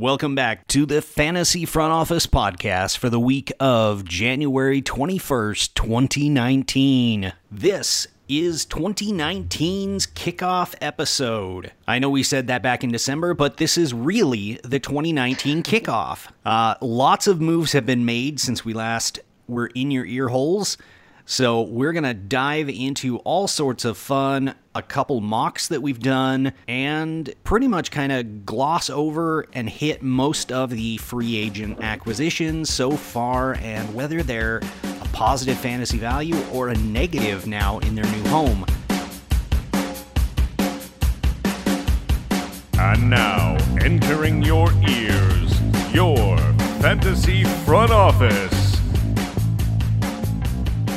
Welcome back to the Fantasy Front Office podcast for the week of January 21st, 2019. This is 2019's kickoff episode. I know we said that back in December, but this is really the 2019 kickoff. Uh, lots of moves have been made since we last were in your ear holes. So we're going to dive into all sorts of fun, a couple mocks that we've done, and pretty much kind of gloss over and hit most of the free agent acquisitions so far and whether they're a positive fantasy value or a negative now in their new home. And now, entering your ears, your fantasy front office.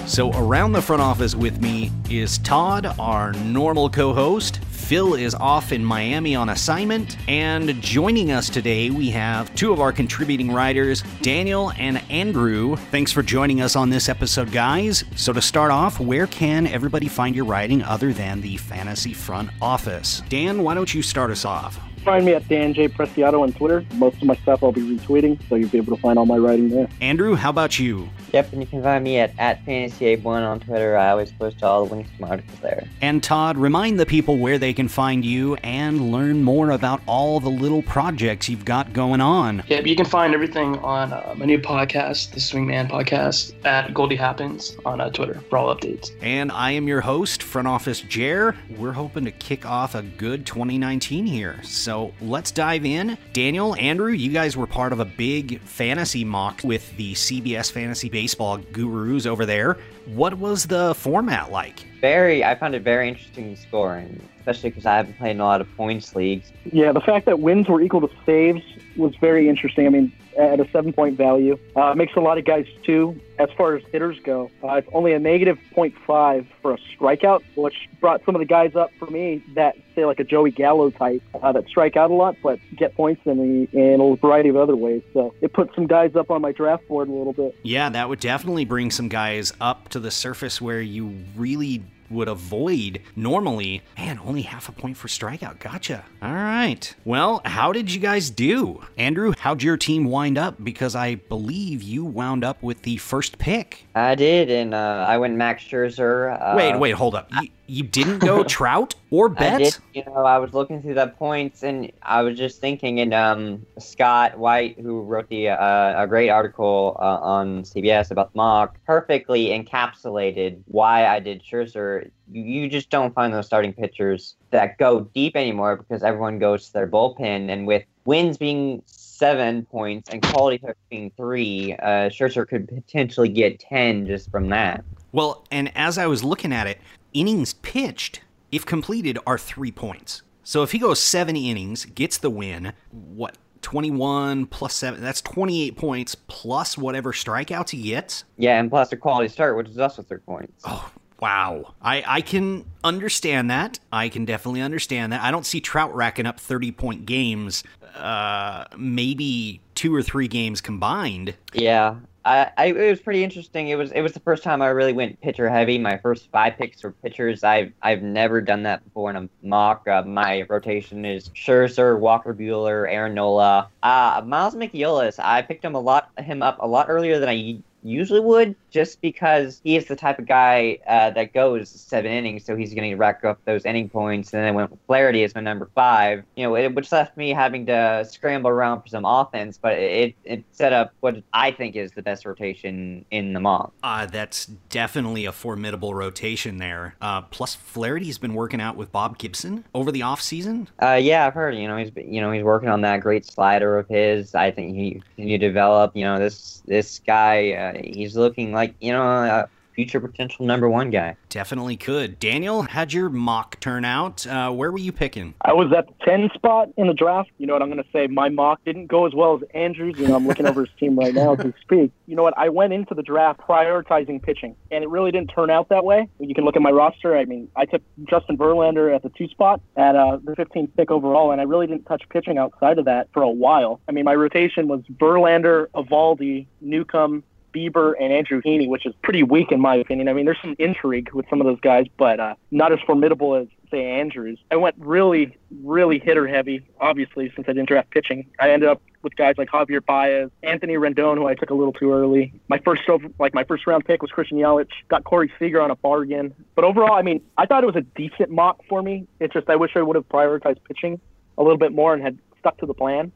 So, around the front office with me is Todd, our normal co host. Phil is off in Miami on assignment. And joining us today, we have two of our contributing writers, Daniel and Andrew. Thanks for joining us on this episode, guys. So, to start off, where can everybody find your writing other than the Fantasy Front Office? Dan, why don't you start us off? Find me at Dan J. Preciado on Twitter. Most of my stuff I'll be retweeting, so you'll be able to find all my writing there. Andrew, how about you? Yep, and you can find me at, at FantasyAbe1 on Twitter. I always post all the links to my articles there. And Todd, remind the people where they can find you and learn more about all the little projects you've got going on. Yep, you can find everything on uh, my new podcast, the Swingman Podcast, at Goldie Happens on uh, Twitter for all updates. And I am your host, Front Office Jer. We're hoping to kick off a good 2019 here. So let's dive in. Daniel, Andrew, you guys were part of a big fantasy mock with the CBS Fantasy Baseball gurus over there. What was the format like? Very, I found it very interesting scoring, especially because I haven't played in a lot of points leagues. Yeah, the fact that wins were equal to saves was very interesting. I mean, at a seven point value, uh, makes a lot of guys too. As far as hitters go, uh, it's only a negative 0.5 for a strikeout, which brought some of the guys up for me that say like a Joey Gallo type uh, that strike out a lot but get points in the in a variety of other ways. So it put some guys up on my draft board a little bit. Yeah, that would definitely bring some guys up to the surface where you really would avoid normally. Man, only half a point for strikeout. Gotcha. All right. Well, how did you guys do? Andrew, how'd your team wind up? Because I believe you wound up with the first pick. I did, and uh, I went Max Scherzer. Uh, wait, wait, hold up. You, you didn't go Trout or Bet? I did. You know, I was looking through the points, and I was just thinking, and um, Scott White, who wrote the uh, a great article uh, on CBS about the mock, perfectly encapsulated why I did Scherzer. You, you just don't find those starting pitchers that go deep anymore because everyone goes to their bullpen, and with wins being seven points and quality hooks being three, uh, Scherzer could potentially get ten just from that. Well, and as I was looking at it, innings pitched, if completed, are three points. So if he goes seven innings, gets the win, what, 21 plus seven, that's 28 points plus whatever strikeouts he gets? Yeah, and plus a quality start, which is also three points. Oh, wow. I, I can understand that. I can definitely understand that. I don't see Trout racking up 30 point games, uh, maybe two or three games combined. Yeah, I, I, it was pretty interesting. It was it was the first time I really went pitcher heavy. My first five picks were pitchers. I've I've never done that before in a mock. Uh, my rotation is Scherzer, Walker Buehler, Aaron Nola, uh, Miles Mikolas. I picked him a lot him up a lot earlier than I usually would, just because he is the type of guy uh, that goes seven innings, so he's going to rack up those inning points. And then I went with Flaherty as my number five, you know, it, which left me having to scramble around for some offense, but it, it set up what I think is the best rotation in the mock. Uh, that's definitely a formidable rotation there. Uh, plus, Flaherty's been working out with Bob Gibson over the offseason. Uh, yeah, I've heard. You know, he's you know he's working on that great slider of his. I think he can to develop. You know, this this guy. Uh, he's looking like you know a future potential number one guy. Definitely could. Daniel, how'd your mock turn out? Uh, where were you picking? I was at the 10 spot in the draft. You know what I'm going to say? My mock didn't go as well as Andrew's. You know, I'm looking over his team right now as we speak. You know what? I went into the draft prioritizing pitching, and it really didn't turn out that way. You can look at my roster. I mean, I took Justin Verlander at the two spot at uh, the 15th pick overall, and I really didn't touch pitching outside of that for a while. I mean, my rotation was Verlander, Eovaldi, Newcomb, Bieber and Andrew Heaney, which is pretty weak in my opinion. I mean, there's some intrigue with some of those guys, but uh, not as formidable as say Andrews. I went really, really hitter heavy. Obviously, since I didn't draft pitching, I ended up with guys like Javier Baez, Anthony Rendon, who I took a little too early. My first over, like my first round pick was Christian Yelich. Got Corey Seager on a bargain. But overall, I mean, I thought it was a decent mock for me. It's just I wish I would have prioritized pitching a little bit more and had stuck to the plan.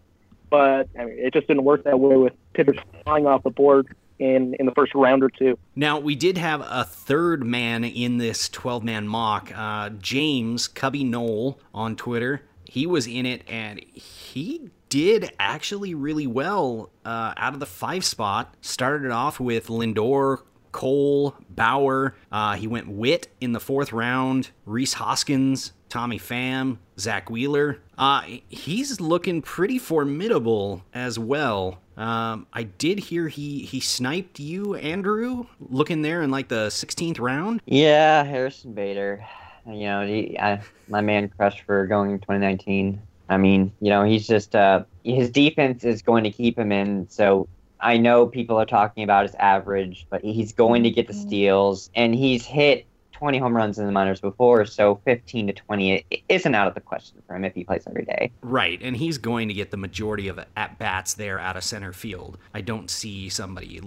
But I mean, it just didn't work that way with pitchers flying off the board in in the first round or two. Now, we did have a third man in this 12 man mock, uh, James Cubby Knoll on Twitter. He was in it and he did actually really well uh, out of the five spot. Started off with Lindor, Cole, Bauer. Uh, he went Witt in the fourth round, Rhys Hoskins, Tommy Pham, Zack Wheeler. Uh, he's looking pretty formidable as well. Um, I did hear he he sniped you, Andrew, looking there in like the 16th round. Yeah, Harrison Bader. You know, he, I, my man crush for going 2019. I mean, you know, he's just uh, his defense is going to keep him in. So I know people are talking about his average, but he's going to get the steals, and he's hit 20 home runs in the minors before, so 15 to 20 isn't out of the question for him if he plays every day. Right, and he's going to get the majority of at bats there out of center field. I don't see somebody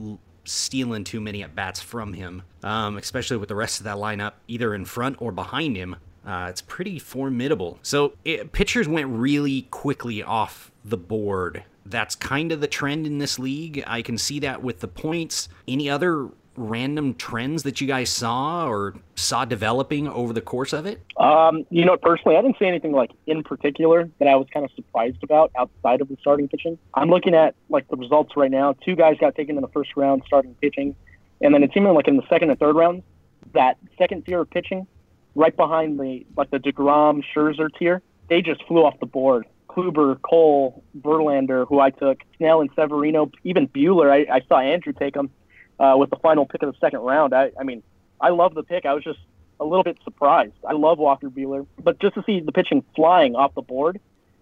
stealing too many at bats from him, um, especially with the rest of that lineup either in front or behind him. Uh, it's pretty formidable. So it, pitchers went really quickly off the board. That's kind of the trend in this league. I can see that with the points. Any other random trends that you guys saw or saw developing over the course of it? Um, you know, personally, I didn't see anything like in particular that I was kind of surprised about outside of the starting pitching. I'm looking at like the results right now. Two guys got taken in the first round starting pitching, and then it seemed like in the second and third rounds, that second tier of pitching, right behind the like the Degrom Scherzer tier, they just flew off the board. Kluber, Cole, Verlander, who I took, Snell and Severino, even Buehler. I, I saw Andrew take them uh, with the final pick of the second round. I, I mean, I love the pick. I was just a little bit surprised. I love Walker Buehler, but just to see the pitching flying off the board,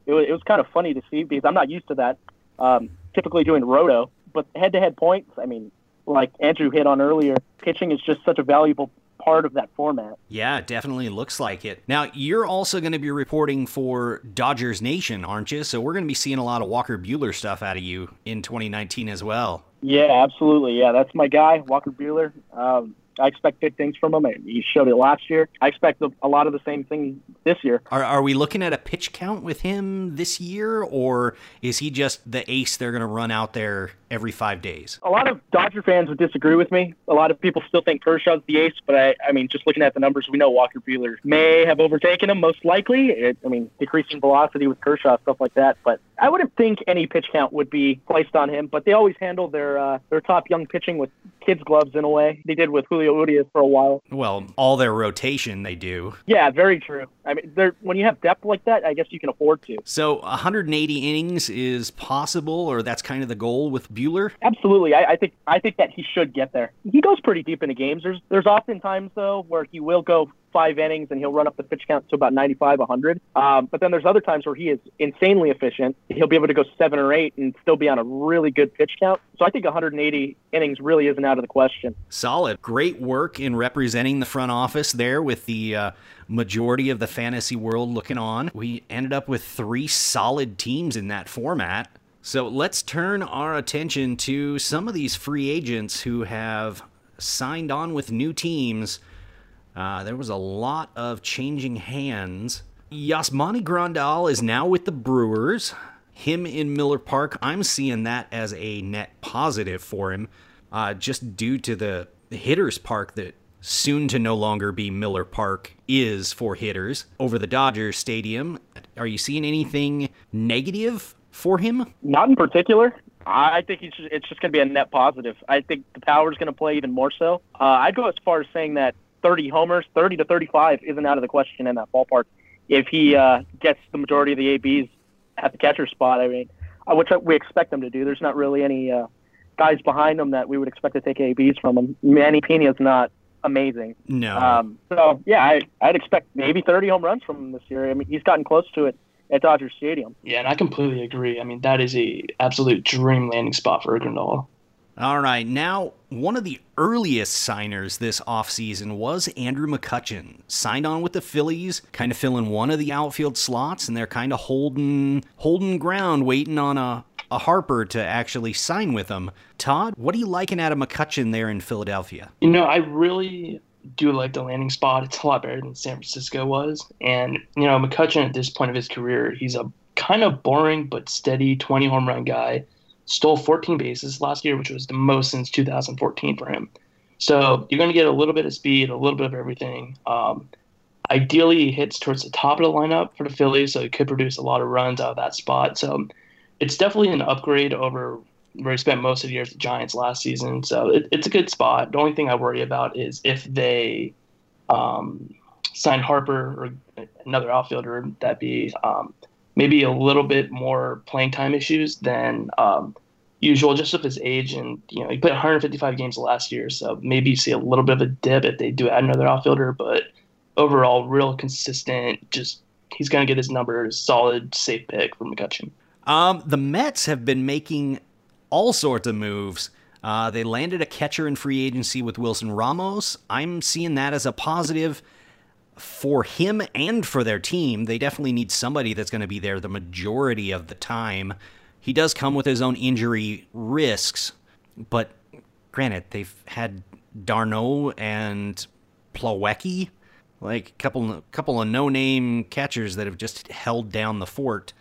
it was, it was kind of funny to see because I'm not used to that. Um, typically doing roto, but head-to-head points. I mean, like Andrew hit on earlier, pitching is just such a valuable part of that format. Yeah, it definitely looks like it. Now, you're also going to be reporting for Dodgers Nation, aren't you? So we're going to be seeing a lot of Walker Buehler stuff out of you in 2019 as well. Yeah, absolutely. Yeah, that's my guy, Walker Buehler. Um, I expect big things from him. He showed it last year. I expect a lot of the same thing this year. Are, are we looking at a pitch count with him this year, or is he just the ace they're going to run out there every five days? A lot of Dodger fans would disagree with me. A lot of people still think Kershaw's the ace, but I, I mean, just looking at the numbers, we know Walker Buehler may have overtaken him, most likely. It, I mean, decreasing velocity with Kershaw, stuff like that. But I wouldn't think any pitch count would be placed on him. But they always handle their uh, their top young pitching with kids' gloves in a way. They did with Julio Urias for a while. Well, all their rotation they do. Yeah, very true. I mean, when you have depth like that, I guess you can afford to. So 180 innings is possible, or that's kind of the goal with Buehler. Absolutely, I, I think I think that he should get there. He goes pretty deep into games. There's there's often times though where he will go five innings and he'll run up the pitch count to about 95, 100. Um, but then there's other times where he is insanely efficient. He'll be able to go seven or eight and still be on a really good pitch count. So I think 180 innings really isn't out of the question. Solid. Great work in representing the front office there with the uh, majority of the fantasy world looking on. We ended up with three solid teams in that format. So let's turn our attention to some of these free agents who have signed on with new teams uh, there was a lot of changing hands. Yasmani Grandal is now with the Brewers. Him in Miller Park, I'm seeing that as a net positive for him, uh, just due to the hitters park that soon to no longer be Miller Park is for hitters over the Dodgers Stadium. Are you seeing anything negative for him? Not in particular. I think it's just, it's just going to be a net positive. I think the power is going to play even more so. Uh, I'd go as far as saying that 30 homers, 30 to 35 isn't out of the question in that ballpark. If he uh, gets the majority of the ABs at the catcher spot, I mean, uh, which we expect him to do. There's not really any uh, guys behind him that we would expect to take ABs from him. Manny Pena is not amazing. No. Um, so yeah, I, I'd expect maybe 30 home runs from him this year. I mean, he's gotten close to it at Dodger Stadium. Yeah, and I completely agree. I mean, that is a absolute dream landing spot for Grandal. All right, now one of the earliest signers this offseason was Andrew McCutchen. Signed on with the Phillies, kind of filling one of the outfield slots, and they're kind of holding holding ground, waiting on a a Harper to actually sign with them. Todd, what are you liking out of McCutchen there in Philadelphia? You know, I really do like the landing spot. It's a lot better than San Francisco was. And, you know, McCutchen at this point of his career, he's a kind of boring but steady 20 home run guy. Stole 14 bases last year, which was the most since 2014 for him. So you're going to get a little bit of speed, a little bit of everything. Um, ideally, he hits towards the top of the lineup for the Phillies, so he could produce a lot of runs out of that spot. So it's definitely an upgrade over where he spent most of the years at the Giants last season. So it, it's a good spot. The only thing I worry about is if they um, sign Harper or another outfielder, that be um, maybe a little bit more playing time issues than um, usual, just with his age. And you know, he played 155 games last year, so maybe you see a little bit of a dip if they do add another outfielder. But overall, real consistent. Just he's going to get his numbers. Solid, safe pick for McCutchen. Um, the Mets have been making all sorts of moves. Uh, they landed a catcher in free agency with Wilson Ramos. I'm seeing that as a positive for him and for their team. They definitely need somebody that's going to be there the majority of the time. He does come with his own injury risks, but granted, they've had d'Arnaud and Plawecki, like a couple, couple of no-name catchers that have just held down the fort.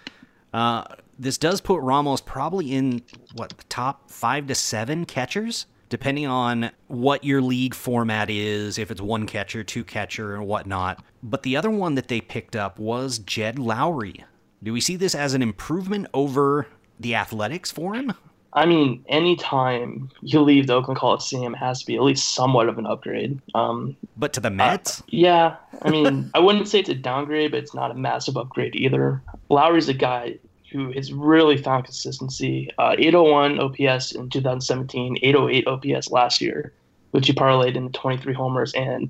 Uh, this does put Ramos probably in what the top five to seven catchers, depending on what your league format is, if it's one catcher, two catcher, and whatnot. But the other one that they picked up was Jed Lowrie. Do we see this as an improvement over the athletics for him? I mean, anytime you leave the Oakland Coliseum, it has to be at least somewhat of an upgrade. Um, but to the Mets? Uh, yeah. I mean, I wouldn't say it's a downgrade, but it's not a massive upgrade either. Lowrie's a guy who has really found consistency. Uh, 801 OPS in 2017, 808 OPS last year, which he parlayed into 23 homers. And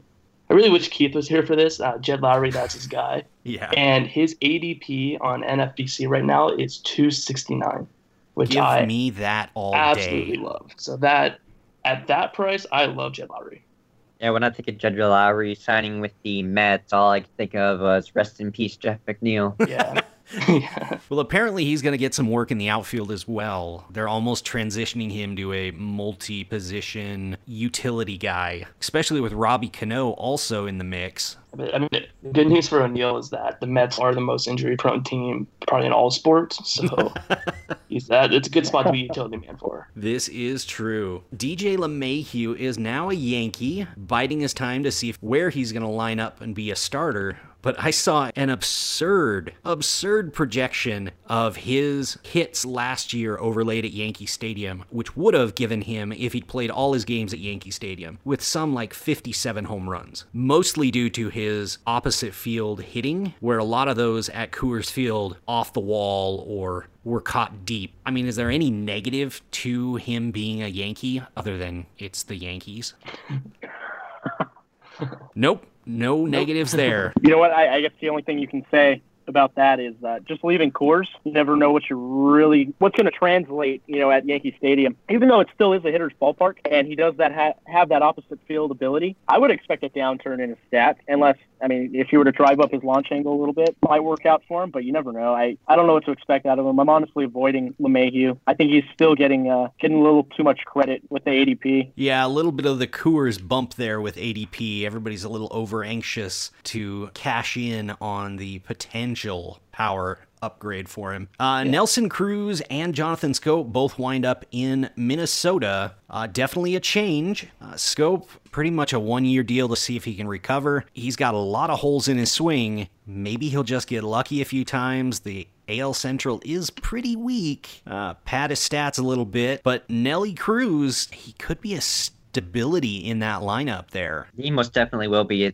I really wish Keith was here for this. Uh, Jed Lowrie, that's his guy. Yeah. And his ADP on NFBC right now is 269, which Give I me that all absolutely day. love. So that at that price, I love Jed Lowrie. Yeah, when I think of Jed Lowrie signing with the Mets, all I can think of was rest in peace, Jeff McNeil. Yeah. Well, apparently he's going to get some work in the outfield as well. They're almost transitioning him to a multi position utility guy, especially with Robbie Cano also in the mix. But, I mean, the good news for O'Neill is that the Mets are the most injury-prone team probably in all sports. So he's that. It's a good spot to be a utility man for. This is true. DJ LeMahieu is now a Yankee, biding his time to see where he's going to line up and be a starter. But I saw an absurd, absurd projection of his hits last year overlaid at Yankee Stadium, which would have given him if he'd played all his games at Yankee Stadium, with some like 57 home runs. Mostly due to his opposite field hitting, where a lot of those at Coors Field off the wall or were caught deep. I mean, is there any negative to him being a Yankee other than it's the Yankees? nope. No negatives there. You know what? I, I guess the only thing you can say about that is uh, just leaving Coors. You never know what you're really what's going to translate. You know, at Yankee Stadium, even though it still is a hitter's ballpark, and he does that ha- have that opposite field ability, I would expect a downturn in his stats unless. I mean, if you were to drive up his launch angle a little bit, might work out for him, but you never know. I, I don't know what to expect out of him. I'm honestly avoiding LeMahieu. I think he's still getting uh, getting a little too much credit with the ADP. Yeah, a little bit of the Coors bump there with ADP. Everybody's a little over anxious to cash in on the potential power upgrade for him. Uh, Nelson Cruz and Jonathan Schoop both wind up in Minnesota. Uh, definitely a change. Uh, Schoop, pretty much a one year deal to see if he can recover. He's got a lot of holes in his swing. Maybe he'll just get lucky a few times. The AL Central is pretty weak. Uh, pad his stats a little bit, but Nelly Cruz, he could be a stability in that lineup there. He most definitely will be.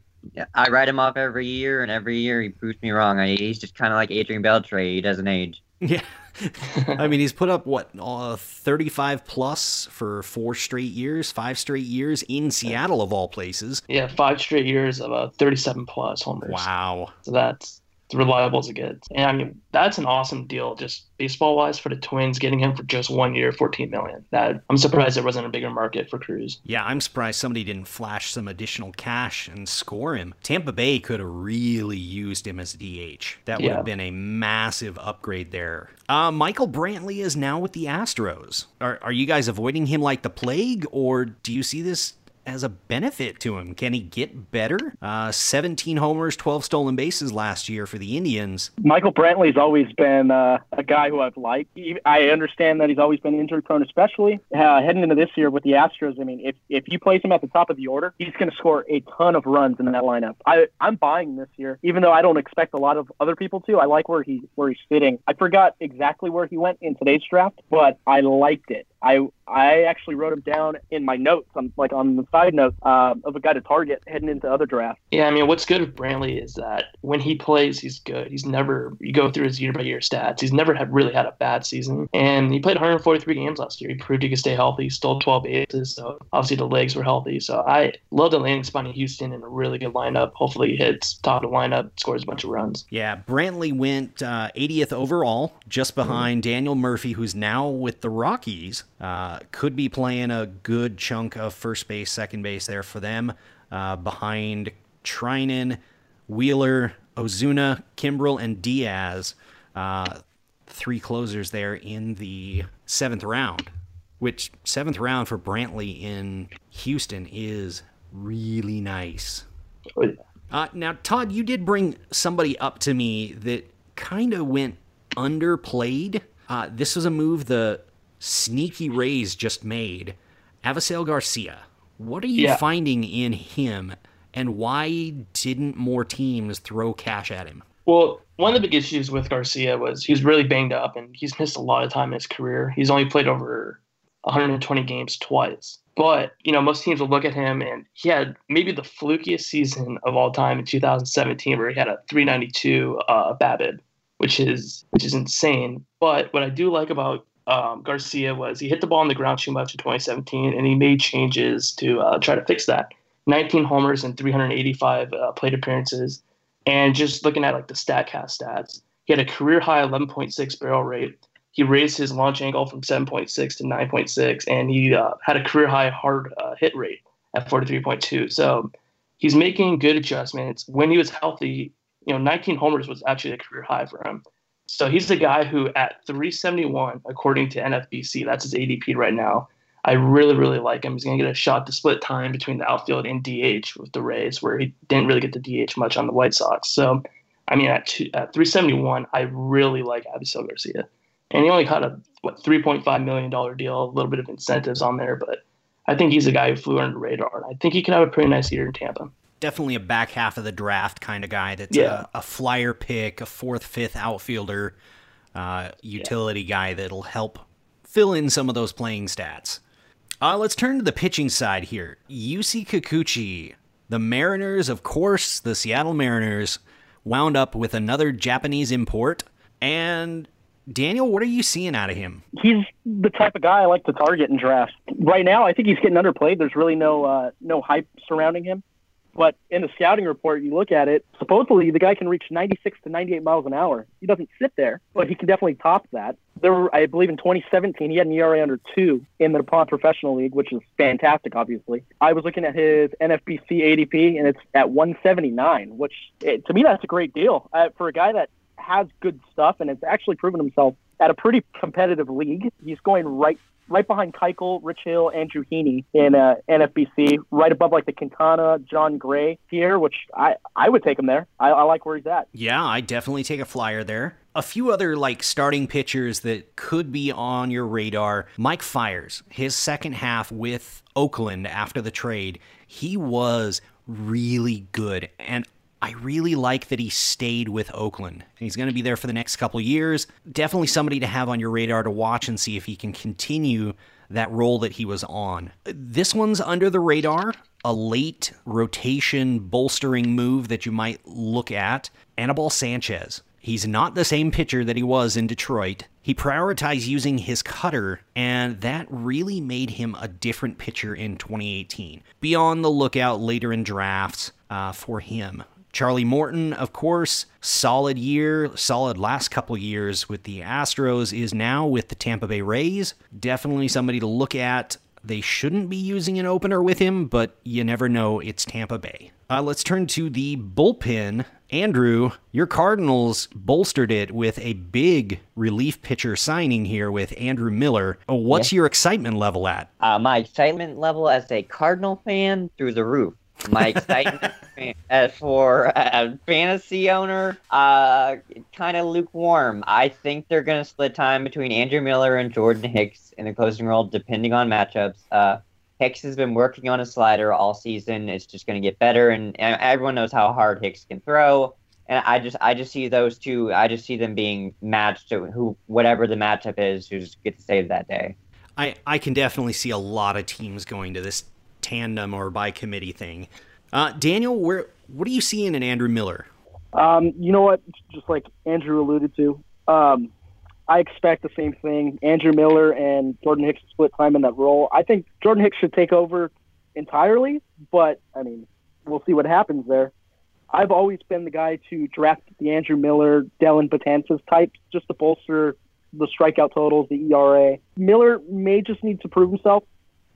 I write him off every year, and every year he proves me wrong. I, he's just kind of like Adrian Beltre. He doesn't age. Yeah. I mean, he's put up what uh, 35 plus for four straight years, five straight years in Seattle of all places. Yeah, five straight years of a 37 plus homers. Wow. So that's reliable as it gets. And I mean, that's an awesome deal, just baseball wise, for the Twins getting him for just one year, fourteen million. That I'm surprised there wasn't a bigger market for Cruz. Yeah, I'm surprised somebody didn't flash some additional cash and score him. Tampa Bay could have really used him as DH. That would Yeah. have been a massive upgrade there. Uh, Michael Brantley is now with the Astros. Are, are you guys avoiding him like the plague, or do you see this as a benefit to him? Can he get better? Uh, 17 homers, 12 stolen bases last year for the Indians. Michael Brantley's always been uh, a guy who I've liked. I understand that he's always been injury prone, especially uh, heading into this year with the Astros. I mean, if, if you place him at the top of the order, he's going to score a ton of runs in that lineup. I, I'm buying this year, even though I don't expect a lot of other people to. I like where he where he's sitting. I forgot exactly where he went in today's draft, but I liked it. I I actually wrote him down in my notes, on, like on the side notes um, of a guy to target heading into other drafts. Yeah, I mean, what's good with Brantley is that when he plays, he's good. He's never, you go through his year by year stats, he's never had really had a bad season. And he played 143 games last year. He proved he could stay healthy, He stole 12 bases. So obviously the legs were healthy. So I love the landing spot in Houston in a really good lineup. Hopefully he hits top of the lineup, scores a bunch of runs. Yeah, Brantley went uh, 80th overall, just behind Daniel Murphy, who's now with the Rockies. Uh, could be playing a good chunk of first base, second base there for them, uh, behind Treinen, Wheeler, Ozuna, Kimbrel, and Diaz. Uh, three closers there in the seventh round, which seventh round for Brantley in Houston is really nice. Uh, now, Todd, you did bring somebody up to me that kind of went underplayed. Uh, this was a move the sneaky Rays just made. Avisail Garcia. What are you Yeah. finding in him, and why didn't more teams throw cash at him? Well, one of the big issues with Garcia was he was really banged up and he's missed a lot of time in his career. He's only played over 120 games twice. But, you know, most teams will look at him and he had maybe the flukiest season of all time in 2017 where he had a 392 uh, BABIP, which is which is insane. But what I do like about um, Garcia was he hit the ball on the ground too much in 2017 and he made changes to uh, try to fix that. 19 homers and 385 uh, plate appearances. And just looking at like the Statcast stats, he had a career high 11.6 barrel rate. He raised his launch angle from 7.6 to 9.6, and he uh, had a career high hard uh, hit rate at 43.2. So he's making good adjustments. When he was healthy, you know, 19 homers was actually a career high for him. So he's the guy who, at 371, according to NFBC, that's his ADP right now. I really, really like him. He's going to get a shot to split time between the outfield and DH with the Rays, where he didn't really get the DH much on the White Sox. So, I mean, at, two, at 371, I really like Avisail Garcia. And he only caught a, what, $3.5 million deal, a little bit of incentives on there, but I think he's a guy who flew under the radar. And I think he could have a pretty nice year in Tampa. Definitely a back half of the draft kind of guy that's Yeah. a, a flyer pick, a fourth, fifth outfielder, uh, utility guy that'll help fill in some of those playing stats. Uh, let's turn to the pitching side here. Yusei Kikuchi, the Mariners, of course, the Seattle Mariners, wound up with another Japanese import. And Daniel, what are you seeing out of him? he's the type of guy I like to target in drafts. Right now, I think he's getting underplayed. There's really no uh, no hype surrounding him. But in the scouting report, you look at it. Supposedly, the guy can reach 96 to 98 miles an hour. He doesn't sit there, but he can definitely top that. There, were, I believe, in 2017, he had an ERA under two in the DuPont Professional League, which is fantastic. Obviously, I was looking at his NFBC ADP, and it's at 179, which eh, to me that's a great deal uh, for a guy that has good stuff and it's actually proven himself at a pretty competitive league. He's going right right behind Keuchel, Rich Hill, Andrew Heaney in uh, NFBC, right above like the Quintana, Jon Gray here, which I, I would take him there. I, I like where he's at. Yeah, I definitely take a flyer there. A few other like starting pitchers that could be on your radar. Mike Fiers, his second half with Oakland after the trade, he was really good and I really like that he stayed with Oakland. He's going to be there for the next couple years. Definitely somebody to have on your radar to watch and see if he can continue that role that he was on. This one's under the radar, a late rotation bolstering move that you might look at. Anibal Sanchez. He's not the same pitcher that he was in Detroit. He prioritized using his cutter, and that really made him a different pitcher in 2018. Be on the lookout later in drafts uh, for him. Charlie Morton, of course, solid year, solid last couple years with the Astros, is now with the Tampa Bay Rays. Definitely somebody to look at. They shouldn't be using an opener with him, but you never know. It's Tampa Bay. Uh, let's turn to the bullpen. Andrew, your Cardinals bolstered it with a big relief pitcher signing here with Andrew Miller. Uh, What's your excitement level at? Uh, my excitement level as a Cardinal fan through the roof. My excitement as for a fantasy owner, uh, kind of lukewarm. I think they're going to split time between Andrew Miller and Jordan Hicks in the closing role, depending on matchups. Uh, Hicks has been working on a slider all season. It's just going to get better, and, and everyone knows how hard Hicks can throw. And I just, I just see those two. I just see them being matched to who, whatever the matchup is, who's get to save that day. I, I can definitely see a lot of teams going to this tandem or by committee thing. Uh, Daniel, where what are you seeing in Andrew Miller? Um, you know what? Just like Andrew alluded to, um, I expect the same thing. Andrew Miller and Jordan Hicks split time in that role. I think Jordan Hicks should take over entirely, but I mean, we'll see what happens there. I've always been the guy to draft the Andrew Miller, Dellin Betances type just to bolster the strikeout totals, the ERA. Miller may just need to prove himself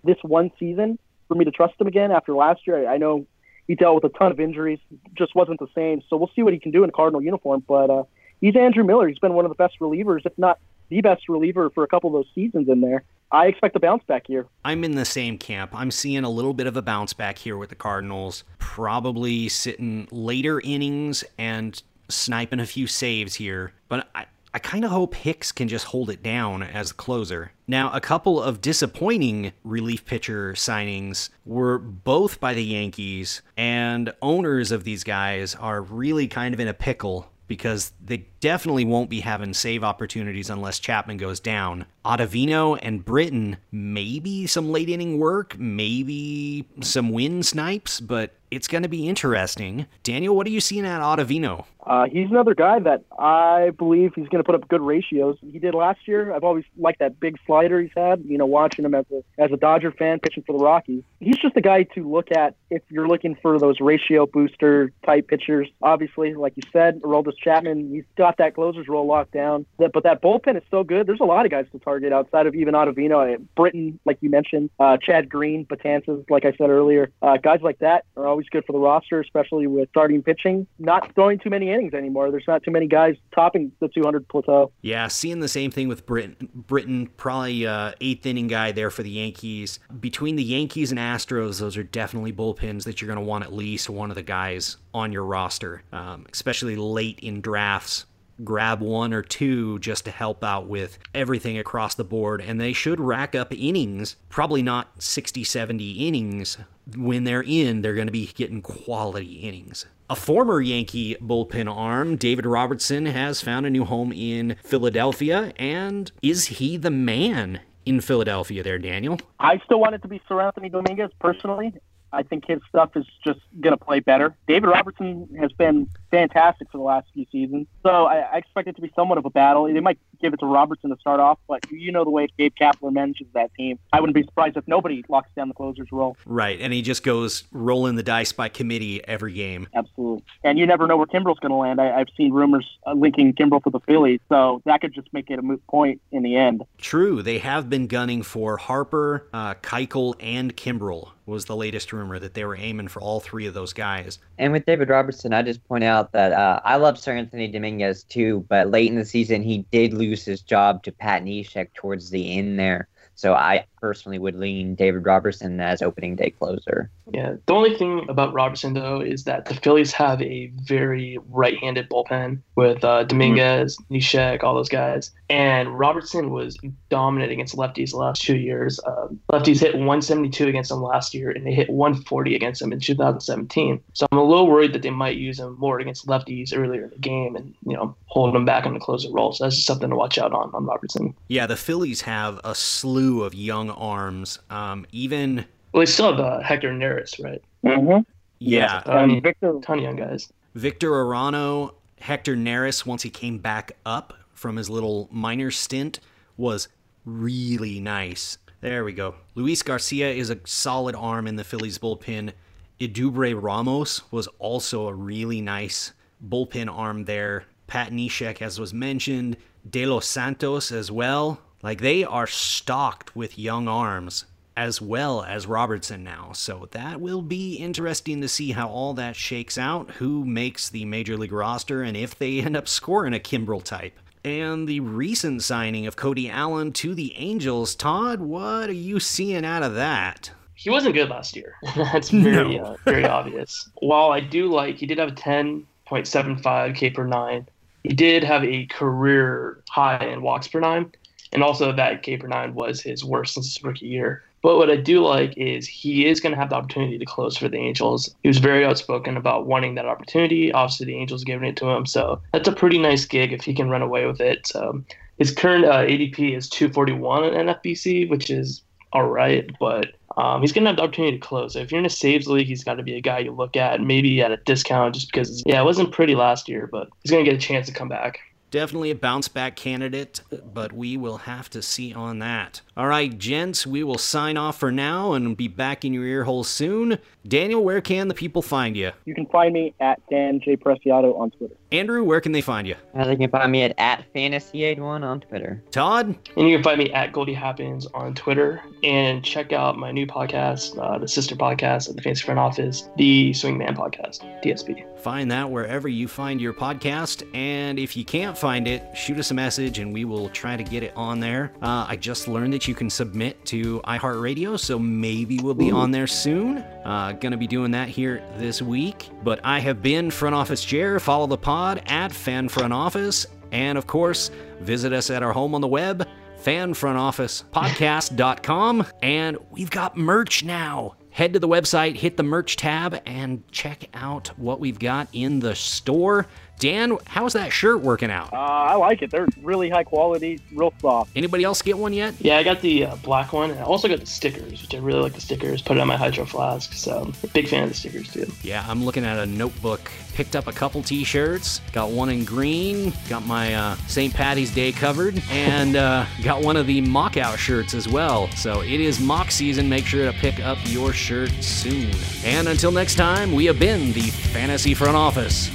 this one season for me to trust him again after last year. I, I know he dealt with a ton of injuries, just wasn't the same. So we'll see what he can do in a Cardinal uniform. But uh, he's Andrew Miller. He's been one of the best relievers, if not the best reliever for a couple of those seasons in there. I expect a bounce back here. I'm in the same camp. I'm seeing a little bit of a bounce back here with the Cardinals, probably sitting later innings and sniping a few saves here. But I, I kind of hope Hicks can just hold it down as the closer. Now, a couple of disappointing relief pitcher signings were both by the Yankees, and owners of these guys are really kind of in a pickle because they definitely won't be having save opportunities unless Chapman goes down. Ottavino and Britton, maybe some late inning work, maybe some win snipes, but it's going to be interesting. Daniel, what are you seeing at Ottavino? Uh, he's another guy that I believe he's going to put up good ratios. He did last year. I've always liked that big slider he's had. You know, watching him as a as a Dodger fan pitching for the Rockies, he's just a guy to look at if you're looking for those ratio booster type pitchers. Obviously, like you said, Aroldis Chapman, he's got that closer's role locked down. But that bullpen is so good. There's a lot of guys to target outside of even Ottavino, Britton, like you mentioned, uh, Chad Green, Betances, like I said earlier. Uh, guys like that are always good for the roster, especially with starting pitching. Not throwing too many innings anymore. There's not too many guys topping the 200 plateau. Yeah, seeing the same thing with Britton. Britton, probably uh, eighth inning guy there for the Yankees. Between the Yankees and Astros, those are definitely bullpens that you're going to want at least one of the guys on your roster, um, especially late in drafts. Grab one or two just to help out with everything across the board, and they should rack up innings. Probably not 60, 70 innings. When they're in, they're going to be getting quality innings. A former Yankee bullpen arm, David Robertson, has found a new home in Philadelphia, and is he the man in Philadelphia there, Daniel? I still want it to be Seranthony Dominguez personally. I think his stuff is just going to play better. David Robertson has been fantastic for the last few seasons, so I, I expect it to be somewhat of a battle. They might give it to Robertson to start off, but you know the way Gabe Kapler manages that team. I wouldn't be surprised if nobody locks down the closer's role. Right, and he just goes rolling the dice by committee every game. Absolutely. And you never know where Kimbrel's going to land. I, I've seen rumors uh, linking Kimbrel to the Phillies, so that could just make it a moot point in the end. True, they have been gunning for Harper, uh, Keuchel, and Kimbrel was the latest rumor that they were aiming for all three of those guys. And with David Robertson, I just point out that uh, I love Seranthony Dominguez too, but late in the season he did lose his job to Pat Neshek towards the end there. So I personally would lean David Robertson as opening day closer. Yeah, the only thing about Robertson though is that the Phillies have a very right-handed bullpen with uh, Dominguez, Neshek, all those guys, and Robertson was dominant against lefties the last two years. Uh, lefties hit 172 against him last year, and they hit 140 against him in 2017. So I'm a little worried that they might use him more against lefties earlier in the game, and you know hold him back on the closer role. So that's just something to watch out on on Robertson. Yeah, the Phillies have a slew of young arms. Um, even Well, they still have uh, Hector Neris, right? Mm-hmm. yeah, Um, Victor, ton of young guys. Victor Arano, Hector Neris, once he came back up from his little minor stint, was really nice. There we go. Luis Garcia is a solid arm in the Phillies bullpen. Edubray Ramos was also a really nice bullpen arm there. Pat Neshek, as was mentioned, De Los Santos as well. Like they are stocked with young arms as well as Robertson now. So that will be interesting to see how all that shakes out, who makes the major league roster, and if they end up scoring a Kimbrel type. And the recent signing of Cody Allen to the Angels, Todd, what are you seeing out of that? He wasn't good last year. That's very No. uh, very obvious. While I do like, he did have a 10.75 K per nine. He did have a career high in walks per nine, and also that K per nine was his worst since his rookie year. But what I do like is he is going to have the opportunity to close for the Angels. He was very outspoken about wanting that opportunity. Obviously, the Angels giving it to him, so that's a pretty nice gig if he can run away with it. So his current uh, ADP is 241 in NFBC, which is all right, but um, he's going to have the opportunity to close. So if you're in a saves league, he's got to be a guy you look at, maybe at a discount, just because yeah, it wasn't pretty last year, but he's going to get a chance to come back. Definitely a bounce back candidate, but we will have to see on that. All right, gents, we will sign off for now and be back in your ear hole soon. Daniel, where can the people find you? You can find me at Dan J Preciado on Twitter. Andrew, where can they find you? Uh, they can find me at, at fantasy81 on Twitter. Todd? And you can find me at Goldie Happens on Twitter and check out my new podcast, uh, the sister podcast of the Fancy Front Office, the Swingman Podcast, DSP. Find that wherever you find your podcast. And if you can't find it, shoot us a message and we will try to get it on there. Uh, I just learned that you can submit to iHeartRadio, so maybe we'll be on there soon. Uh, gonna be doing that here this week. But I have been Front Office Chair. Follow the pod at Fan Front Office. And of course, visit us at our home on the web, fanfrontofficepodcast.com. And we've got merch now. Head to the website, hit the merch tab, and check out what we've got in the store. Dan, how's that shirt working out? Uh, I like it. They're really high quality, real soft. Anybody else get one yet? Yeah, I got the uh, black one, I also got the stickers, which I really like the stickers. Put it on my hydro flask, so big fan of the stickers too. Yeah, I'm looking at a notebook. Picked up a couple t-shirts. Got one in green. Got my uh, St. Patty's Day covered, and uh, got one of the mock-out shirts as well. So it is mock season. Make sure to pick up your shirt soon. And until next time, we have been the Fantasy Front Office.